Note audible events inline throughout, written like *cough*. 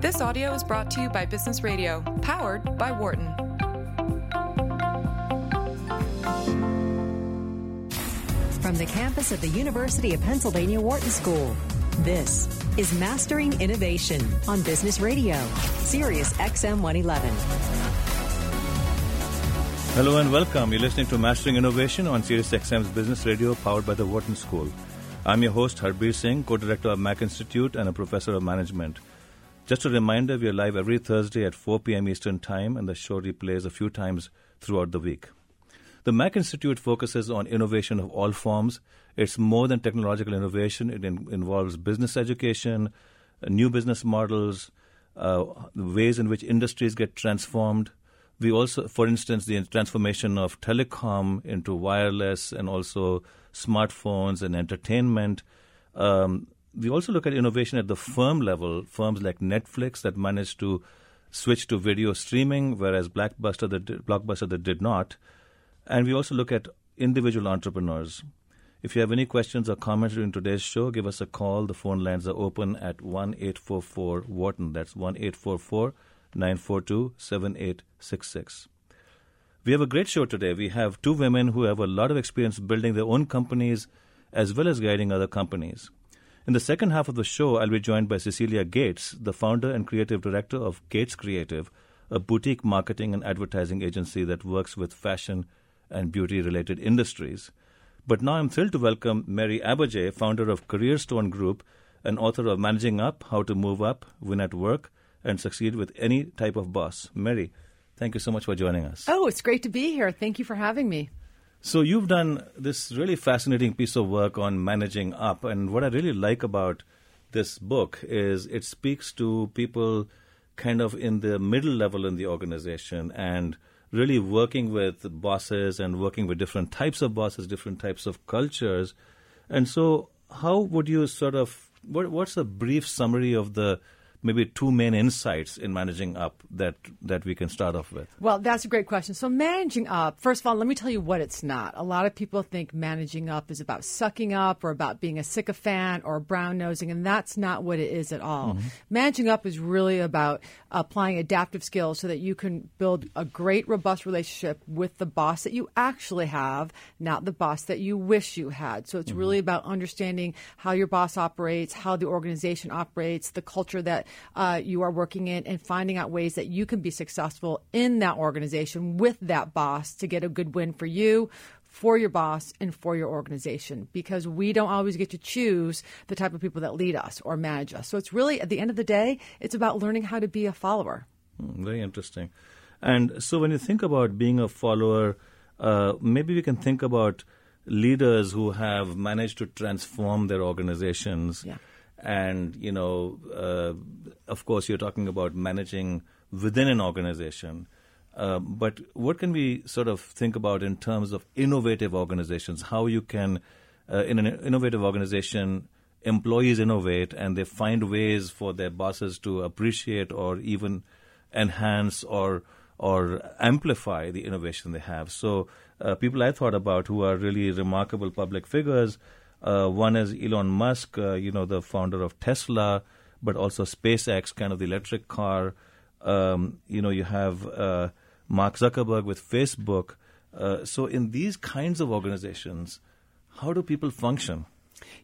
This audio is brought to you by Business Radio, powered by Wharton. From the campus of the University of Pennsylvania Wharton School, this is Mastering Innovation on Business Radio, Sirius XM 111. Hello and welcome. You're listening to Mastering Innovation on Sirius XM's Business Radio, powered by the Wharton School. I'm your host, Harbir Singh, co-director of Mack Institute and a professor of management. Just a reminder, we are live every Thursday at 4 p.m. Eastern Time, and the show replays a few times throughout the week. The Mack Institute focuses on innovation of all forms. It's more than technological innovation. It in- involves business education, uh, new business models, uh, ways in which industries get transformed. We also, for instance, the transformation of telecom into wireless and also smartphones and entertainment. Um, we also look at innovation at the firm level, firms like Netflix that managed to switch to video streaming, whereas Blockbuster that did, Blockbuster that did not. And we also look at individual entrepreneurs. If you have any questions or comments during today's show, give us a call. The phone lines are open at 1 844 Wharton. That's 1 844 942 7866. We have a great show today. We have two women who have a lot of experience building their own companies as well as guiding other companies. In the second half of the show, I'll be joined by Cecilia Gates, the founder and creative director of Gates Creative, a boutique marketing and advertising agency that works with fashion and beauty related industries. But now I'm thrilled to welcome Mary Abbajay, founder of CareerStone Group and author of Managing Up How to Move Up, Win at Work, and Succeed with Any Type of Boss. Mary, thank you so much for joining us. Oh, it's great to be here. Thank you for having me. So, you've done this really fascinating piece of work on managing up. And what I really like about this book is it speaks to people kind of in the middle level in the organization and really working with bosses and working with different types of bosses, different types of cultures. And so, how would you sort of what, what's a brief summary of the maybe two main insights in managing up that that we can start off with? Well, that's a great question. So, managing up, first of all, let me tell you what it's not. A lot of people think managing up is about sucking up or about being a sycophant or brown nosing, and that's not what it is at all. Mm-hmm. Managing up is really about applying adaptive skills so that you can build a great, robust relationship with the boss that you actually have, not the boss that you wish you had. So, it's really about understanding how your boss operates, how the organization operates, the culture that uh, you are working in, and finding out ways that you can be successful in that organization with that boss to get a good win for you, for your boss, and for your organization. Because we don't always get to choose the type of people that lead us or manage us. So it's really, at the end of the day, it's about learning how to be a follower. Mm, very interesting. And so when you think about being a follower, uh, maybe we can think about leaders who have managed to transform their organizations. Yeah. And, you know, uh, of course, you're talking about managing within an organization. Uh, but what can we sort of think about in terms of innovative organizations? How you can, uh, in an innovative organization, employees innovate and they find ways for their bosses to appreciate or even enhance or or amplify the innovation they have. So, uh, people I thought about who are really remarkable public figures. Uh, one is Elon Musk, uh, you know, the founder of Tesla, but also SpaceX, kind of the electric car. Um, you know, you have uh, Mark Zuckerberg with Facebook. Uh, so, in these kinds of organizations, how do people function?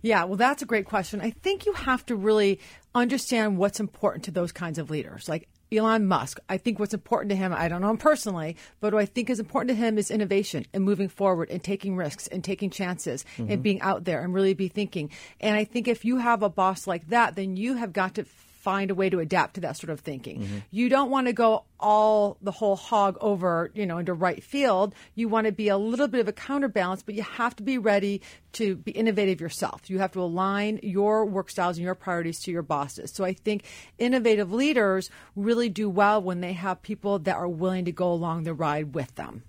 Yeah, well, that's a great question. I think you have to really understand what's important to those kinds of leaders. Like Elon Musk, I think what's important to him, I don't know him personally, but what I think is important to him is innovation and moving forward and taking risks and taking chances mm-hmm. and being out there and really be thinking. And I think if you have a boss like that, then you have got to find a way to adapt to that sort of thinking. Mm-hmm. You don't want to go all the whole hog over, you know, into right field. You want to be a little bit of a counterbalance, but you have to be ready to be innovative yourself. You have to align your work styles and your priorities to your bosses. So I think innovative leaders really do well when they have people that are willing to go along the ride with them.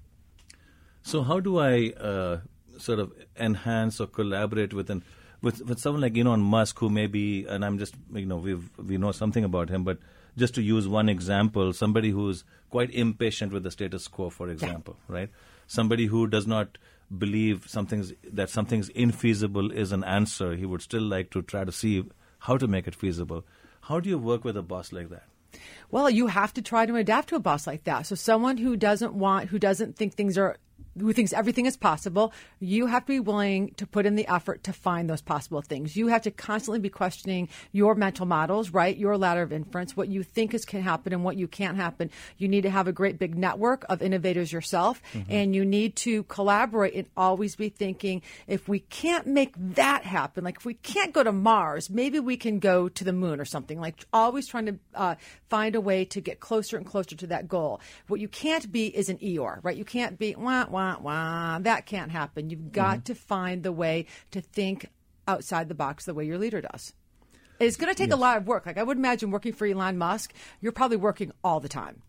So how do I uh, sort of enhance or collaborate with an with with someone like Elon Musk, who maybe, and I'm just you know we we know something about him, but just to use one example, somebody who's quite impatient with the status quo, for example, yeah. right? Somebody who does not believe something's that something's infeasible is an answer. He would still like to try to see how to make it feasible. How do you work with a boss like that? Well, you have to try to adapt to a boss like that. So someone who doesn't want, who doesn't think things are who thinks everything is possible, you have to be willing to put in the effort to find those possible things. You have to constantly be questioning your mental models, right? Your ladder of inference, what you think is can happen and what you can't happen. You need to have a great big network of innovators yourself, mm-hmm. and you need to collaborate and always be thinking if we can't make that happen, like if we can't go to Mars, maybe we can go to the moon or something. Like always trying to uh, find a way to get closer and closer to that goal. What you can't be is an Eeyore, right? You can't be wah wah wah, wah. That can't happen. You've got mm-hmm. to find the way to think outside the box the way your leader does. It's going to take yes. a lot of work. Like I would imagine working for Elon Musk, you're probably working all the time.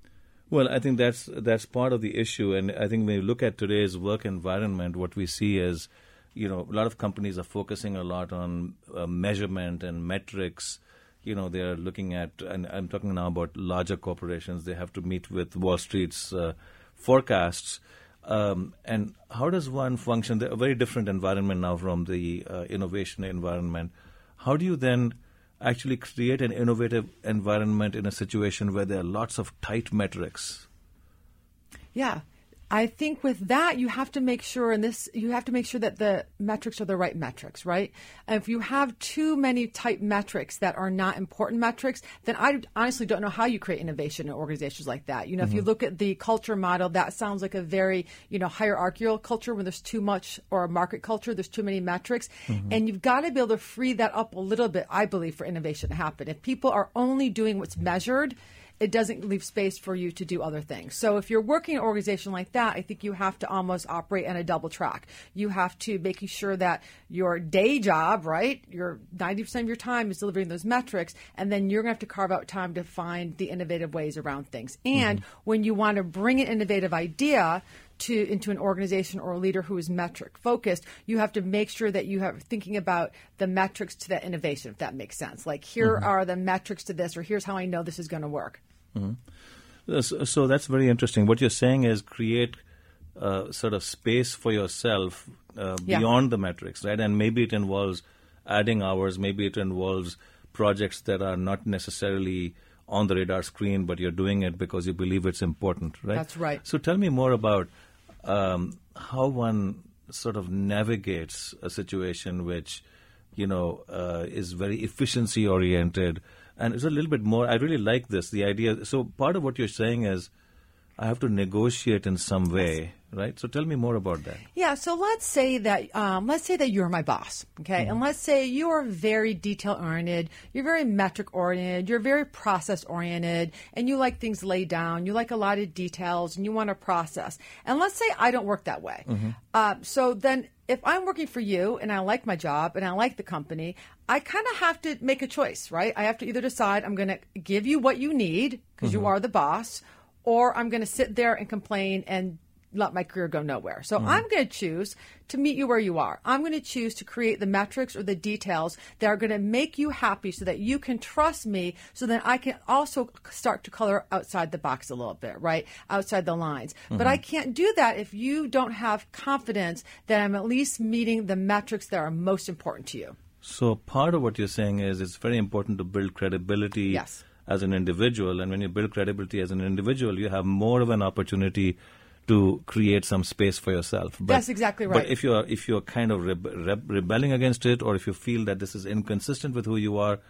Well, I think that's that's part of the issue, and I think when you look at today's work environment, what we see is, you know, a lot of companies are focusing a lot on uh, measurement and metrics. You know, they are looking at, and I'm talking now about larger corporations. They have to meet with Wall Street's uh, forecasts um, and how does one function? A very different environment now from the uh, innovation environment. How do you then actually create an innovative environment in a situation where there are lots of tight metrics? Yeah. I think with that, you have to make sure, and this, you have to make sure that the metrics are the right metrics, right? And if you have too many type metrics that are not important metrics, then I honestly don't know how you create innovation in organizations like that. You know, mm-hmm. if you mm-hmm. look at the culture model, that sounds like a very, you know, hierarchical culture when there's too much, or a market culture, there's too many metrics. Mm-hmm. And you've got to be able to free that up a little bit, I believe, for innovation to happen. If people are only doing what's measured, it doesn't leave space for you to do other things. So if you're working an organization like that, I think you have to almost operate on a double track. You have to making sure that your day job, right, your 90% of your time is delivering those metrics, and then you're going to have to carve out time to find the innovative ways around things. And mm-hmm. when you want to bring an innovative idea, to into an organization or a leader who is metric focused, you have to make sure that you have thinking about the metrics to that innovation, if that makes sense. Like here mm-hmm. are the metrics to this, or here's how I know this is going to work. Mm-hmm. So, so, that's very interesting. What you're saying is create uh, sort of space for yourself uh, beyond yeah. the metrics, right? And maybe it involves adding hours. Maybe it involves projects that are not necessarily on the radar screen, but you're doing it because you believe it's important, right? That's right. So tell me more about um, how one sort of navigates a situation which, you know, uh, is very efficiency oriented, and it's a little bit more. I really like this. The idea. So part of what you're saying is, I have to negotiate in some way right? So tell me more about that. Yeah. So let's say that um, let's say that you're my boss, okay, mm-hmm. and let's say you are very detail oriented, you're very metric oriented, you're very process oriented, and you like things laid down. You like a lot of details, and you want a process. And let's say I don't work that way. Mm-hmm. Uh, so then. If I'm working for you and I like my job and I like the company, I kind of have to make a choice, right? I have to either decide I'm going to give you what you need because mm-hmm. you are the boss, or I'm going to sit there and complain and let my career go nowhere. So mm-hmm. I'm going to choose to meet you where you are. I'm going to choose to create the metrics or the details that are going to make you happy so that you can trust me so that I can also start to color outside the box a little bit, right? Outside the lines. Mm-hmm. But I can't do that if you don't have confidence that I'm at least meeting the metrics that are most important to you. So part of what you're saying is it's very important to build credibility yes. as an individual. And when you build credibility as an individual, you have more of an opportunity to create some space for yourself. But, That's exactly right. But if you're if you're kind of rebelling against it, or if you feel that this is inconsistent with who you are,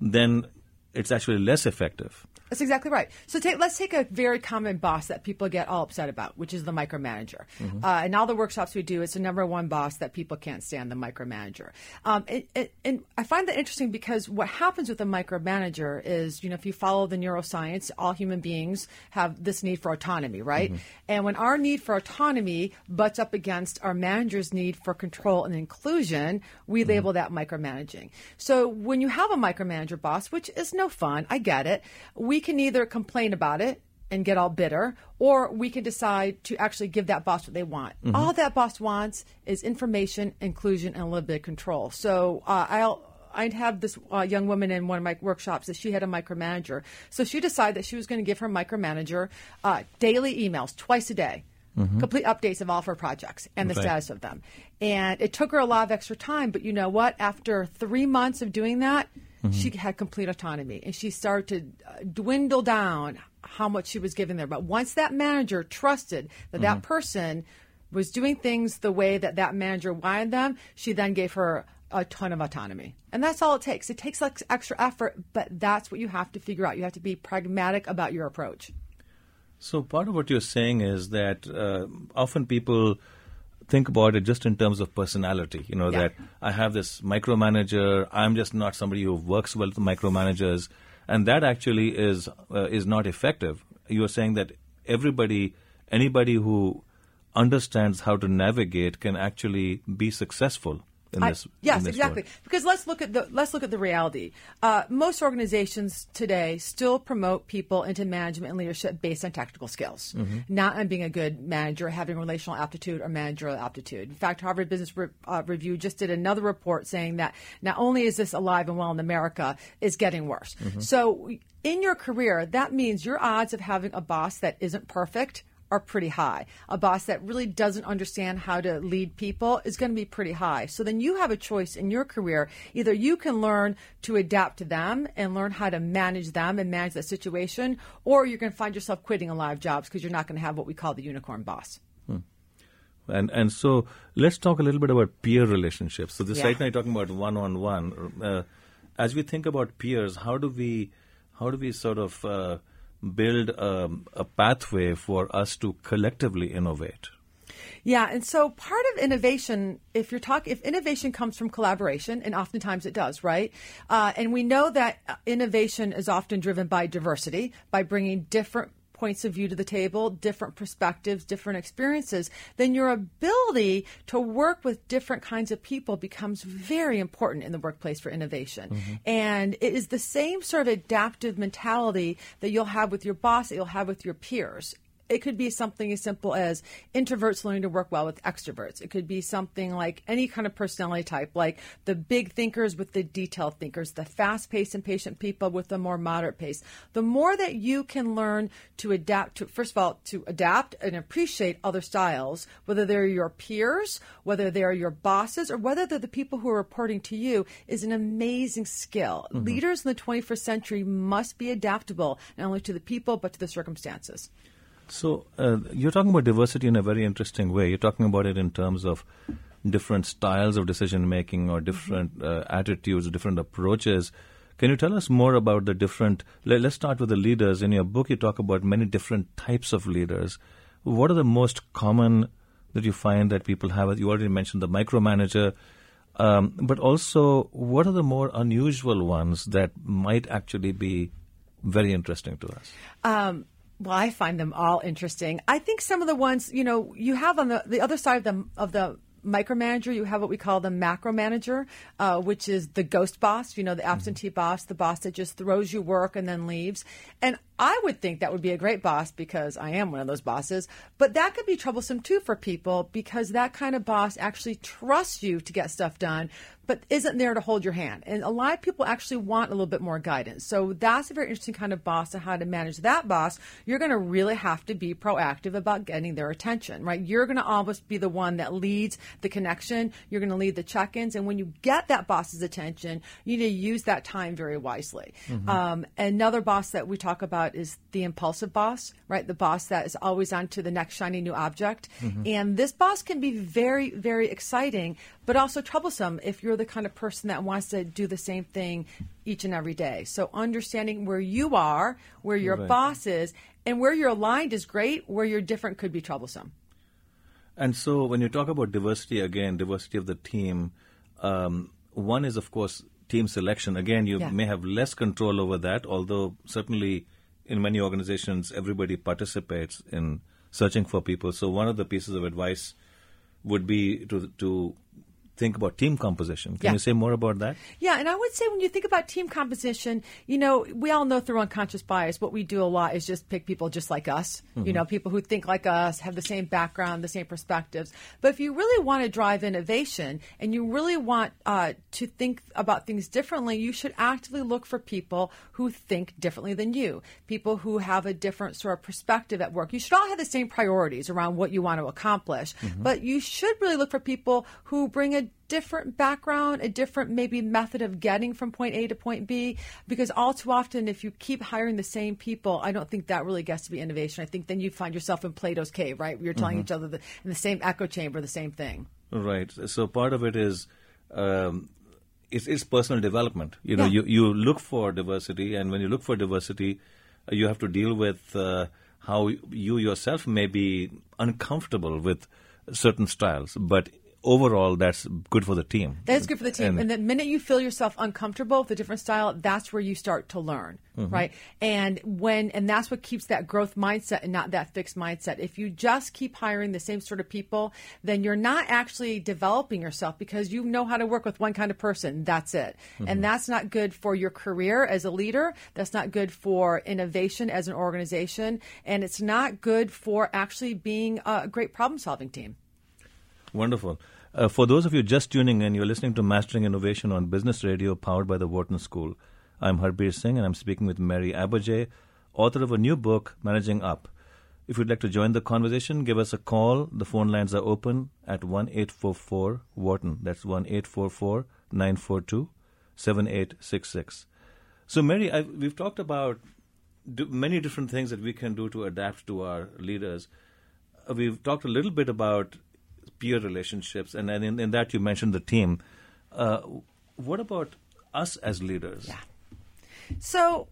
then it's actually less effective. That's exactly right. So take, let's take a very common boss that people get all upset about, which is the micromanager. Mm-hmm. Uh, in all the workshops we do, it's the number one boss that people can't stand, the micromanager. Um, it, it, and I find that interesting because what happens with a micromanager is, you know, if you follow the neuroscience, all human beings have this need for autonomy, right? Mm-hmm. And when our need for autonomy butts up against our manager's need for control and inclusion, we mm-hmm. label that micromanaging. So when you have a micromanager boss, which is no fun, I get it, we can either complain about it and get all bitter, or we can decide to actually give that boss what they want. Mm-hmm. All that boss wants is information, inclusion, and a little bit of control. So uh, I'll. I'd have this uh, young woman in one of my workshops that she had a micromanager. So she decided that she was going to give her micromanager uh, daily emails twice a day. Mm-hmm. complete updates of all of her projects and the status of them. And it took her a lot of extra time, but you know what? After three months of doing that, she had complete autonomy and she started to uh, dwindle down how much she was giving there. But once that manager trusted that that person was doing things the way that that manager wanted them, she then gave her a ton of autonomy. And that's all it takes. It takes like extra effort, but that's what you have to figure out. You have to be pragmatic about your approach. So part of what you're saying is that uh, often people think about it just in terms of personality. You know Yeah. that I have this micromanager. I'm just not somebody who works well with micromanagers, and that actually is uh, is not effective. You are saying that everybody, anybody who understands how to navigate, can actually be successful I- this. yes, exactly. world. Because let's look at the let's look at the reality. Uh, most organizations today still promote people into management and leadership based on technical skills, Mm-hmm. not on being a good manager, having relational aptitude or managerial aptitude. In fact, Harvard Business Re- uh, Review just did another report saying that not only is this alive and well in America, it's getting worse. Mm-hmm. So, in your career, that means your odds of having a boss that isn't perfect are pretty high. A boss that really doesn't understand how to lead people is going to be pretty high. So then you have a choice in your career. Either you can learn to adapt to them and learn how to manage them and manage that situation, or you're going to find yourself quitting a lot of jobs because you're not going to have what we call the unicorn boss. And and so let's talk a little bit about peer relationships. So this Yeah. right now you're talking about one on one. As we think about peers, how do we how do we sort of uh, build um, a pathway for us to collectively innovate? Yeah, and so part of innovation, if you're talking, if innovation comes from collaboration, and oftentimes it does, right? Uh, and we know that innovation is often driven by diversity, by bringing different points of view to the table, different perspectives, different experiences, then your ability to work with different kinds of people becomes very important in the workplace for innovation. Mm-hmm. And it is the same sort of adaptive mentality that you'll have with your boss, that you'll have with your peers it could be something as simple as introverts learning to work well with extroverts. It could be something like any kind of personality type, like the big thinkers with the detailed thinkers, the fast paced and patient people with the more moderate pace. The more that you can learn to adapt to, first of all, to adapt and appreciate other styles, whether they're your peers, whether they're your bosses, or whether they're the people who are reporting to you, is an amazing skill. Mm-hmm. Leaders in the 21st century must be adaptable, not only to the people, but to the circumstances. So uh, you're talking about diversity in a very interesting way. You're talking about it in terms of different styles of decision making or different uh, attitudes, different approaches. Can you tell us more about the different? Let, us start with the leaders. In your book, you talk about many different types of leaders. What are the most common that you find that people have? You already mentioned the micromanager, um, but also what are the more unusual ones that might actually be very interesting to us? Um, well, I find them all interesting. I think some of the ones, you know, you have on the, the other side of the of the micromanager, you have what we call the macro manager, uh, which is the ghost boss, you know, the absentee boss, the boss that just throws you work and then leaves. And I would think that would be a great boss because I am one of those bosses. But that could be troublesome too for people because that kind of boss actually trusts you to get stuff done, but isn't there to hold your hand. And a lot of people actually want a little bit more guidance. So that's a very interesting kind of boss and how to manage that boss. You're going to really have to be proactive about getting their attention, right? You're going to almost be the one that leads the connection. You're going to lead the check-ins. And when you get that boss's attention, you need to use that time very wisely. Um, another boss that we talk about is the impulsive boss, right? The boss that is always on to the next shiny new object. And this boss can be very, very exciting, but also troublesome if you're the kind of person that wants to do the same thing each and every day. So understanding where you are, where your Right. boss is, and where you're aligned is great. Where you're different could be troublesome. And so, when you talk about diversity again, diversity of the team, um, one is of course team selection. Again, you Yeah. may have less control over that, although certainly in many organizations, everybody participates in searching for people. So, one of the pieces of advice would be to to think about team composition. Can Yeah. you say more about that? Yeah, and I would say when you think about team composition, you know, we all know through unconscious bias, what we do a lot is just pick people just like us, you know, people who think like us, have the same background, the same perspectives. But if you really want to drive innovation and you really want uh, to think about things differently, you should actively look for people who think differently than you, people who have a different sort of perspective at work. You should all have the same priorities around what you want to accomplish, but you should really look for people who bring a different background, a different maybe method of getting from point A to point B. Because all too often, if you keep hiring the same people, I don't think that really gets to be innovation. I think then you find yourself in Plato's cave, right? You're telling Mm-hmm. each other the, in the same echo chamber the same thing. Right. So part of it is um, it's, it's personal development. You know, Yeah. you, you look for diversity, and when you look for diversity, uh, you have to deal with uh, how you yourself may be uncomfortable with certain styles, but overall, that's good for the team. That's good for the team. And- And, the minute you feel yourself uncomfortable with a different style, that's where you start to learn, Mm-hmm. right? And when and that's what keeps that growth mindset and not that fixed mindset. If you just keep hiring the same sort of people, then you're not actually developing yourself because you know how to work with one kind of person. That's it. Mm-hmm. And that's not good for your career as a leader. That's not good for innovation as an organization, and it's not good for actually being a great problem-solving team. Wonderful. Uh, for those of you just tuning in, you're listening to Mastering Innovation on Business Radio, powered by the Wharton School. I'm Harbir Singh, and I'm speaking with Mary Abbajay, author of a new book, Managing Up. If you'd like to join the conversation, give us a call. The phone lines are open at 1 844 Wharton. That's 1 844 942 7866. So, Mary, I, we've talked about many different things that we can do to adapt to our leaders. Uh, we've talked a little bit about peer relationships, and, and in, in that you mentioned the team. Uh, what about us as leaders? Yeah. So,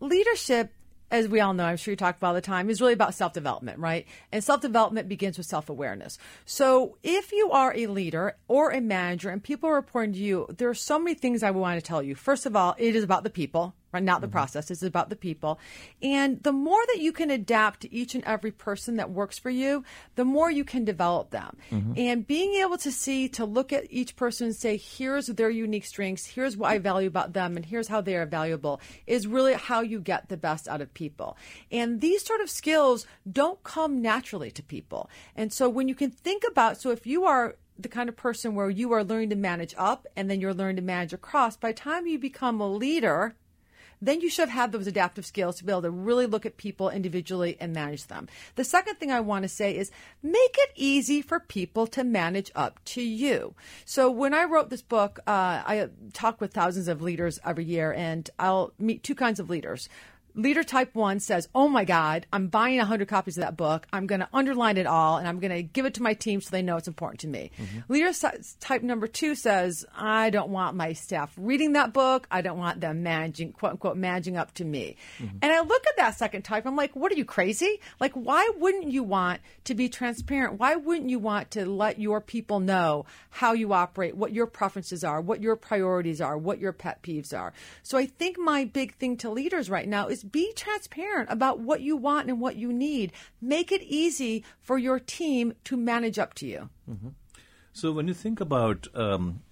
leadership, as we all know, I'm sure you talk about all the time, is really about self development, right? And self development begins with self awareness. So, if you are a leader or a manager and people are reporting to you, there are so many things I want to tell you. First of all, it is about the people. Not the mm-hmm. process. It's about the people. And the more that you can adapt to each and every person that works for you, the more you can develop them. Mm-hmm. And being able to see, to look at each person and say, here's their unique strengths, here's what I value about them, and here's how they are valuable, is really how you get the best out of people. And these sort of skills don't come naturally to people. And so when you can think about, so if you are the kind of person where you are learning to manage up and then you're learning to manage across, by the time you become a leader, then you should have had those adaptive skills to be able to really look at people individually and manage them. The second thing I want to say is make it easy for people to manage up to you. So when I wrote this book, uh, I talk with thousands of leaders every year, and I'll meet two kinds of leaders. Leader type one says, Oh my God, I'm buying 100 copies of that book. I'm going to underline it all and I'm going to give it to my team so they know it's important to me. Mm-hmm. Leader type number two says, I don't want my staff reading that book. I don't want them managing, quote unquote, managing up to me. Mm-hmm. And I look at that second type. I'm like, What are you crazy? Like, why wouldn't you want to be transparent? Why wouldn't you want to let your people know how you operate, what your preferences are, what your priorities are, what your pet peeves are? So I think my big thing to leaders right now is be transparent about what you want and what you need. Make it easy for your team to manage up to you. So when you think about um,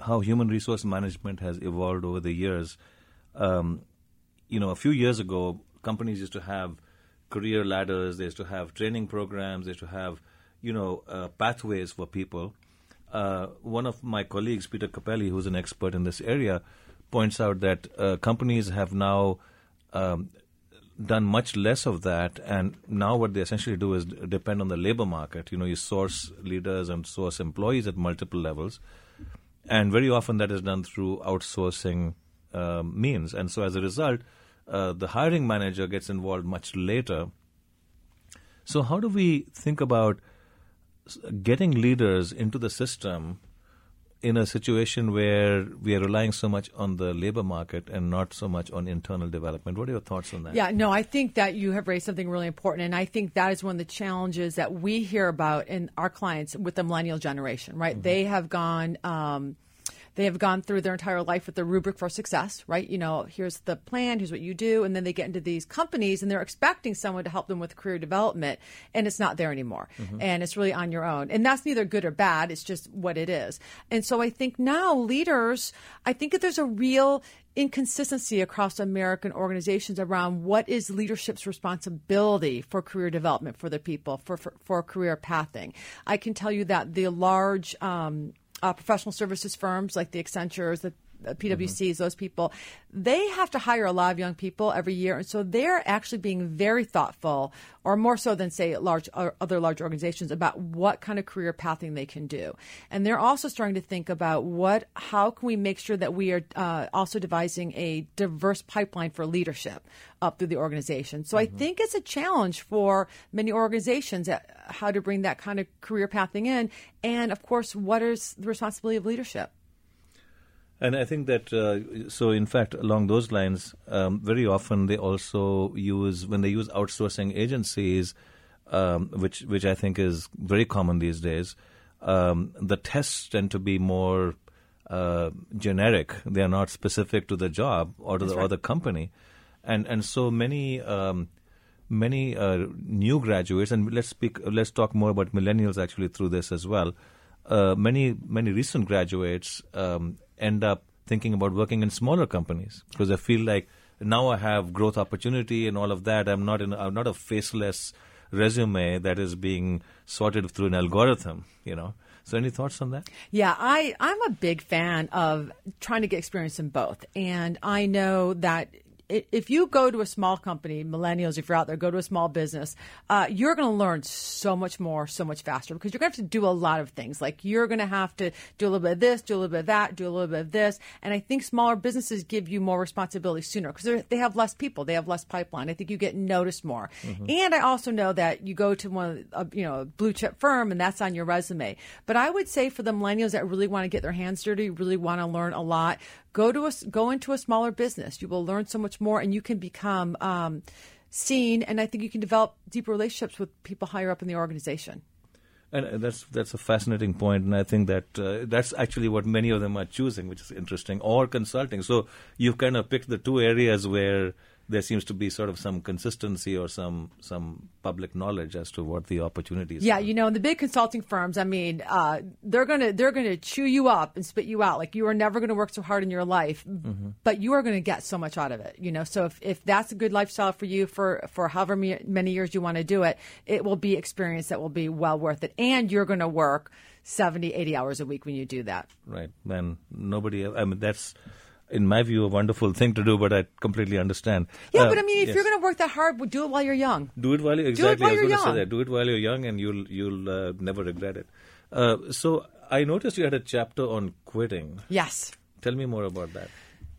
how human resource management has evolved over the years, um, you know, a few years ago, companies used to have career ladders. They used to have training programs. They used to have, you know, uh, pathways for people. Uh, one of my colleagues, Peter Cappelli, who's an expert in this area, points out that uh, companies have now um, done much less of that, and now what they essentially do is depend on the labor market. You know, you source leaders and source employees at multiple levels, and very often that is done through outsourcing um, means. And so, as a result, uh, the hiring manager gets involved much later. So, how do we think about getting leaders into the system in a situation where we are relying so much on the labor market and not so much on internal development? What are your thoughts on that? Yeah, no, I think that you have raised something really important. And I think that is one of the challenges that we hear about in our clients with the millennial generation, right? They have gone, um, they have gone through their entire life with the rubric for success, right? You know, here's the plan, here's what you do. And then they get into these companies and they're expecting someone to help them with career development. And it's not there anymore. And it's really on your own. And that's neither good or bad. It's just what it is. And so I think now leaders, I think that there's a real inconsistency across American organizations around what is leadership's responsibility for career development for the people, for, for, for career pathing. I can tell you that the large um, uh, professional services firms like the Accentures, the uh, PwCs, those people, they have to hire a lot of young people every year, and so they're actually being very thoughtful, or more so than say large uh, other large organizations, about what kind of career pathing they can do, and they're also starting to think about what how can we make sure that we are uh, also devising a diverse pipeline for leadership up through the organization. So mm-hmm. I think it's a challenge for many organizations at how to bring that kind of career pathing in, and of course, what is the responsibility of leadership. And I think that, uh, so in fact, along those lines, um, very often they also use, when they use outsourcing agencies, um, which, which I think is very common these days, um, the tests tend to be more uh, generic. They are not specific to the job or to the, right. or the company. And, and so many, um, many uh, new graduates, and let's speak, let's talk more about millennials actually through this as well. Uh, many many recent graduates um, end up thinking about working in smaller companies because I feel like now I have growth opportunity and all of that. I'm not in, I'm not a faceless resume that is being sorted through an algorithm, you know. So any thoughts on that? Yeah, I, I'm a big fan of trying to get experience in both. And I know that if you go to a small company, millennials, if you're out there, go to a small business, uh, you're going to learn so much more, so much faster because you're going to have to do a lot of things. Like you're going to have to do a little bit of this, do a little bit of that, do a little bit of this. And I think smaller businesses give you more responsibility sooner because they have less people, they have less pipeline. I think you get noticed more. Mm-hmm. And I also know that you go to one, a, you know, a blue chip firm and that's on your resume. But I would say for the millennials that really want to get their hands dirty, really want to learn a lot, go to a, go into a smaller business. You will learn so much more, and you can become um, seen. And I think you can develop deeper relationships with people higher up in the organization. And that's that's a fascinating point, and I think that uh, that's actually what many of them are choosing, which is interesting, or consulting. So you've kind of picked the two areas where there seems to be sort of some consistency or some some public knowledge as to what the opportunities. Are. Yeah, are. you know, in the big consulting firms, I mean, uh, they're gonna they're gonna chew you up and spit you out. Like you are never gonna work so hard in your life, mm-hmm. but you are gonna get so much out of it. You know, so if, if that's a good lifestyle for you for for however many years you want to do it, it will be experience that will be well worth it, and you're gonna work 70, 80 hours a week when you do that. Right. Then nobody. I mean, that's in my view, a wonderful thing to do, but I completely understand. Yeah, uh, but I mean, if yes. you're going to work that hard, do it while you're young. Do it while you're exactly. Do it while you're young. Do it while you're young, and you'll you'll uh, never regret it. Uh, so I noticed you had a chapter on quitting. Yes. Tell me more about that.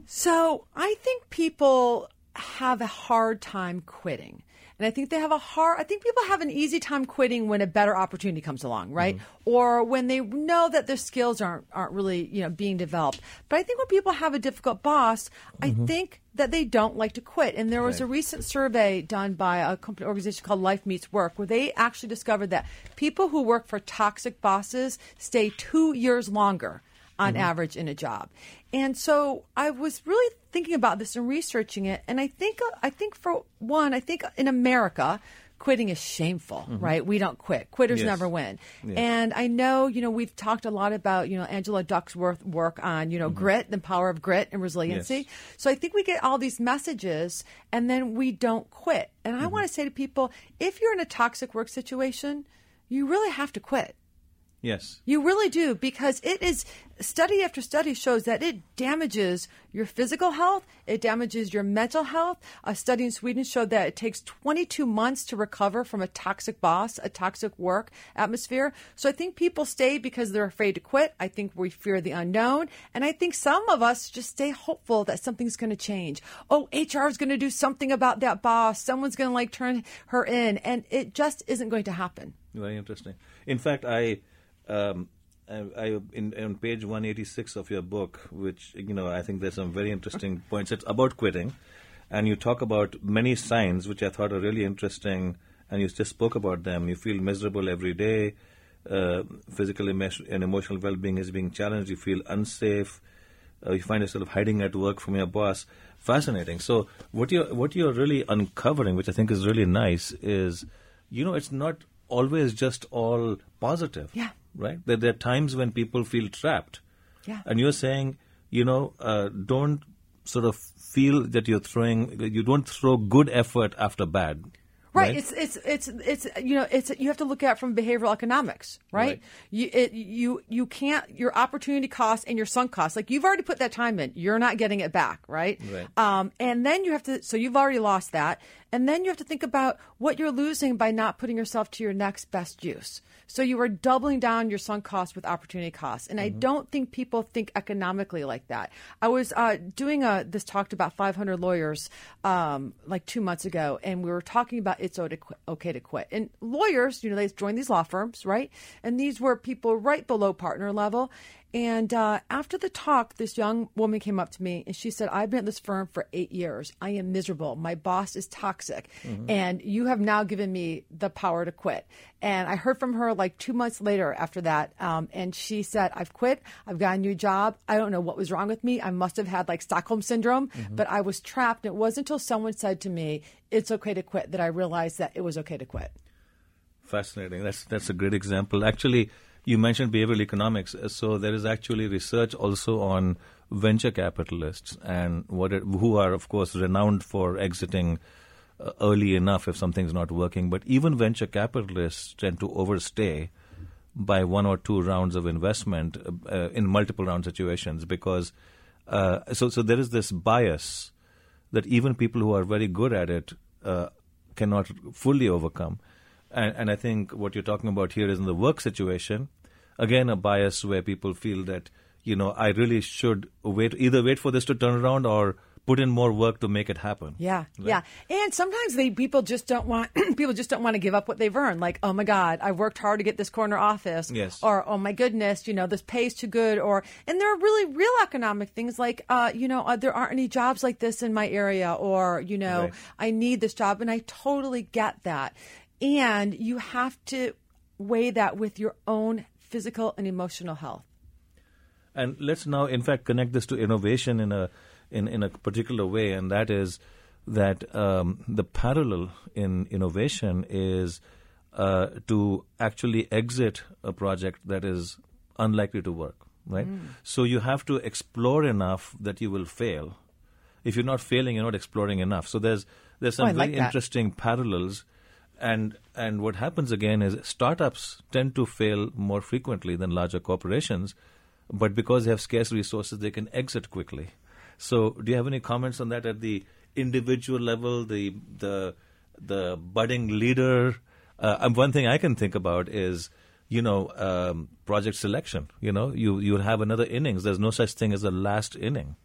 So I think people have a hard time quitting. And I think they have a hard, I think people have an easy time quitting when a better opportunity comes along, right? Mm-hmm. Or when they know that their skills aren't, aren't really, you know, being developed. But I think when people have a difficult boss, mm-hmm. I think that they don't like to quit. And there was right. a recent survey done by a company organization called Life Meets Work where they actually discovered that people who work for toxic bosses stay two years longer on mm-hmm. average in a job. And so I was really thinking about this and researching it, and I think I think for one, I think in America, quitting is shameful, mm-hmm. right? We don't quit. Quitters yes. never win. Yes. And I know, you know, we've talked a lot about, you know, Angela Duckworth work on, you know, mm-hmm. grit, the power of grit and resiliency. Yes. So I think we get all these messages and then we don't quit. And I mm-hmm. want to say to people, if you're in a toxic work situation, you really have to quit. Yes. You really do because it is study after study shows that it damages your physical health, it damages your mental health. A study in Sweden showed that it takes 22 months to recover from a toxic boss, a toxic work atmosphere. So I think people stay because they're afraid to quit. I think we fear the unknown, and I think some of us just stay hopeful that something's going to change. Oh, HR is going to do something about that boss. Someone's going to like turn her in, and it just isn't going to happen. Very interesting. In fact, I um, I, in, on page 186 of your book, which you know, I think there's some very interesting *laughs* points. It's about quitting, and you talk about many signs which I thought are really interesting, and you just spoke about them. You feel miserable every day. Uh, physical and emotional well-being is being challenged. You feel unsafe. Uh, you find yourself hiding at work from your boss. Fascinating. So what you're what you're really uncovering, which I think is really nice, is you know it's not always just all positive. Yeah right? There, there are times when people feel trapped. Yeah. And you're saying, you know, uh, don't sort of feel that you're throwing, you don't throw good effort after bad. Right. It's it's it's it's you know it's you have to look at it from behavioral economics, right? Right. You it, you you can't your opportunity cost and your sunk cost. Like you've already put that time in, you're not getting it back, right? Right. Um, and then you have to so you've already lost that, and then you have to think about what you're losing by not putting yourself to your next best use. So you are doubling down your sunk cost with opportunity costs, and I don't think people think economically like that. I was uh, doing a this talked about 500 lawyers um, like two months ago, and we were talking about it's okay to quit, okay to quit. And lawyers, you know, they join these law firms, right? And these were people right below partner level. And uh, after the talk, this young woman came up to me and she said, I've been at this firm for eight years. I am miserable. My boss is toxic. And you have now given me the power to quit. And I heard from her like two months later after that. Um, and she said, I've quit. I've got a new job. I don't know what was wrong with me. I must have had like Stockholm syndrome, but I was trapped. It wasn't until someone said to me, It's okay to quit, that I realized that it was okay to quit. Fascinating. That's that's a great example. Actually, you mentioned behavioral economics, so there is actually research also on venture capitalists and what it, who are, of course, renowned for exiting uh, early enough if something's not working. But even venture capitalists tend to overstay by one or two rounds of investment uh, uh, in multiple round situations because uh, so so there is this bias that even people who are very good at it uh, cannot fully overcome. And, and I think what you're talking about here is in the work situation, again, a bias where people feel that, you know, I really should wait, either wait for this to turn around or put in more work to make it happen. Yeah, yeah. And sometimes they people just don't want *clears throat* people just don't want to give up what they've earned. Like, oh my God, I worked hard to get this corner office. Yes. Or oh my goodness, you know, this pays too good. Or and there are really real economic things like, uh, you know, uh, there aren't any jobs like this in my area, or you know, Right. I need this job, and I totally get that. And you have to weigh that with your own physical and emotional health. And let's now, in fact, connect this to innovation in a in, in a particular way, and that is that um, the parallel in innovation is uh, to actually exit a project that is unlikely to work. Right. So you have to explore enough that you will fail. If you're not failing, you're not exploring enough. So there's there's some Oh, I like very interesting parallels and and what happens again is startups tend to fail more frequently than larger corporations but because they have scarce resources they can exit quickly. So do you have any comments on that at the individual level the the the budding leader? Uh, one thing i can think about is you know um, project selection. You know you you'll have another innings. There's no such thing as a last inning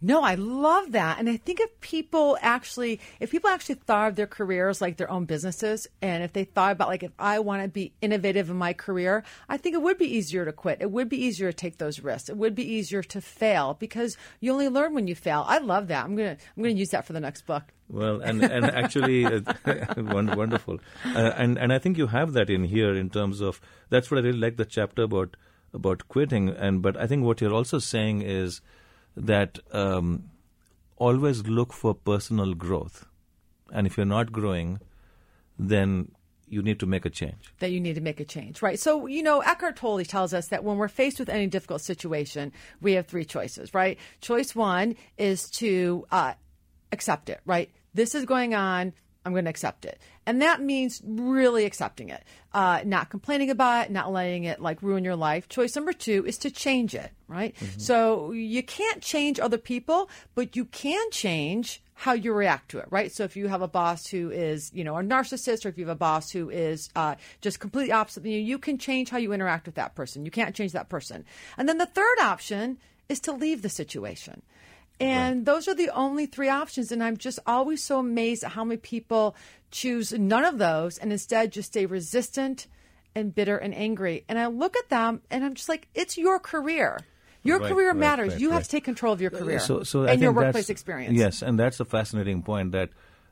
No, I love that. And I think if people actually, if people actually thought of their careers like their own businesses, and if they thought about like, if I want to be innovative in my career, I think it would be easier to quit. It would be easier to take those risks. It would be easier to fail because you only learn when you fail. I love that. I'm gonna, I'm gonna use that for the next book. Well, and and actually, uh, *laughs* wonderful, uh, and and I think you have that in here in terms of that's what I really like the chapter about about quitting. And but I think what you're also saying is that um, always look for personal growth, and if you're not growing, then you need to make a change. that you need to make a change, right? So, you know, Eckhart Tolle tells us that when we're faced with any difficult situation, we have three choices, right? Choice one is to uh, accept it, right? This is going on. I'm going to accept it. And that means really accepting it, uh, not complaining about it, not letting it like ruin your life. Choice number two is to change it, right? So you can't change other people, but you can change how you react to it, right? So if you have a boss who is, you know, a narcissist, or if you have a boss who is uh, just completely opposite you, you can change how you interact with that person. You can't change that person. And then the third option is to leave the situation. And those are the only three options. And I'm just always so amazed at how many people choose none of those and instead just stay resistant and bitter and angry. And I look at them and I'm just like, it's your career. Your Right, career right, matters. right, you have to take control of your career So, so and your workplace experience. Yes, and that's a fascinating point that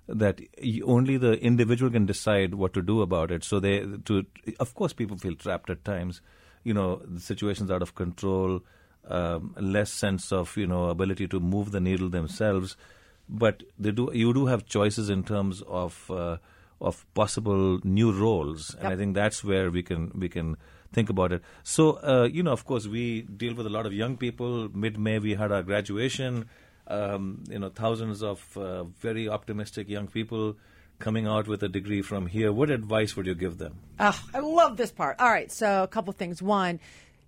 that only the individual can decide what to do about it. So they, to of course, people feel trapped at times. You know, the situation's out of control, um, less sense of you know ability to move the needle themselves. But they do. You do have choices in terms of uh, of possible new roles, and I think that's where we can we can think about it. So, uh, you know, of course, we deal with a lot of young people. Mid May, we had our graduation. Um, you know, thousands of uh, very optimistic young people coming out with a degree from here, what advice would you give them? Oh, I love this part. All right, so a couple things. One,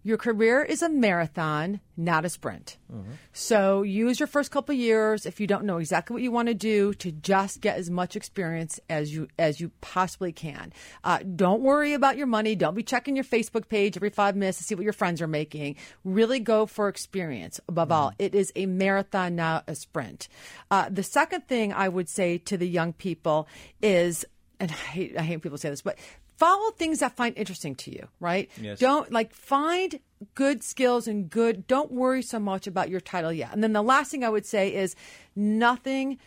your career is a marathon, not a sprint. Mm-hmm. So use your first couple years if you don't know exactly what you want to do to just get as much experience as you as you possibly can. Uh, don't worry about your money. Don't be checking your Facebook page every five minutes to see what your friends are making. Really go for experience. Above mm-hmm. all, it is a marathon, not a sprint. Uh, the second thing I would say to the young people is and I hate, I hate people say this, but follow things that find interesting to you, right? Yes. Don't like find good skills and good, don't worry so much about your title yet. And then the last thing I would say is nothing,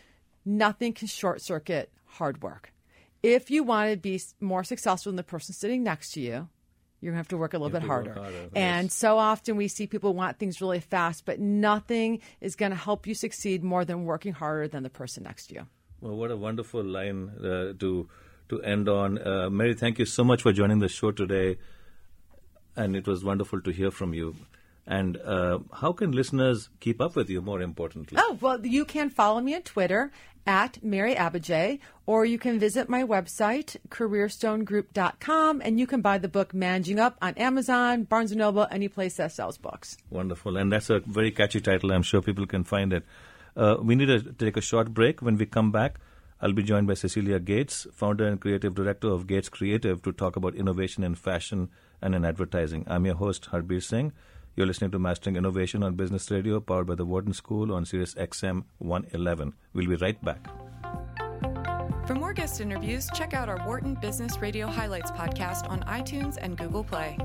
nothing can short circuit hard work. If you want to be more successful than the person sitting next to you, you're going to have to work a little bit harder. harder. And yes. so often we see people want things really fast, but nothing is going to help you succeed more than working harder than the person next to you. Well, what a wonderful line uh, to to end on. Uh, Mary, thank you so much for joining the show today, and it was wonderful to hear from you. And uh, how can listeners keep up with you, more importantly? Oh, well, you can follow me on Twitter at Mary Abbajay, or you can visit my website, careerstonegroup.com, and you can buy the book Managing Up on Amazon, Barnes & Noble, any place that sells books. Wonderful. And that's a very catchy title. I'm sure people can find it. Uh, we need to take a short break. When we come back, I'll be joined by Cecilia Gates, founder and creative director of Gates Creative, to talk about innovation in fashion and in advertising. I'm your host, Harbir Singh. You're listening to Mastering Innovation on Business Radio, powered by the Wharton School on Sirius XM 111. We'll be right back. For more guest interviews, check out our Wharton Business Radio Highlights podcast on iTunes and Google Play.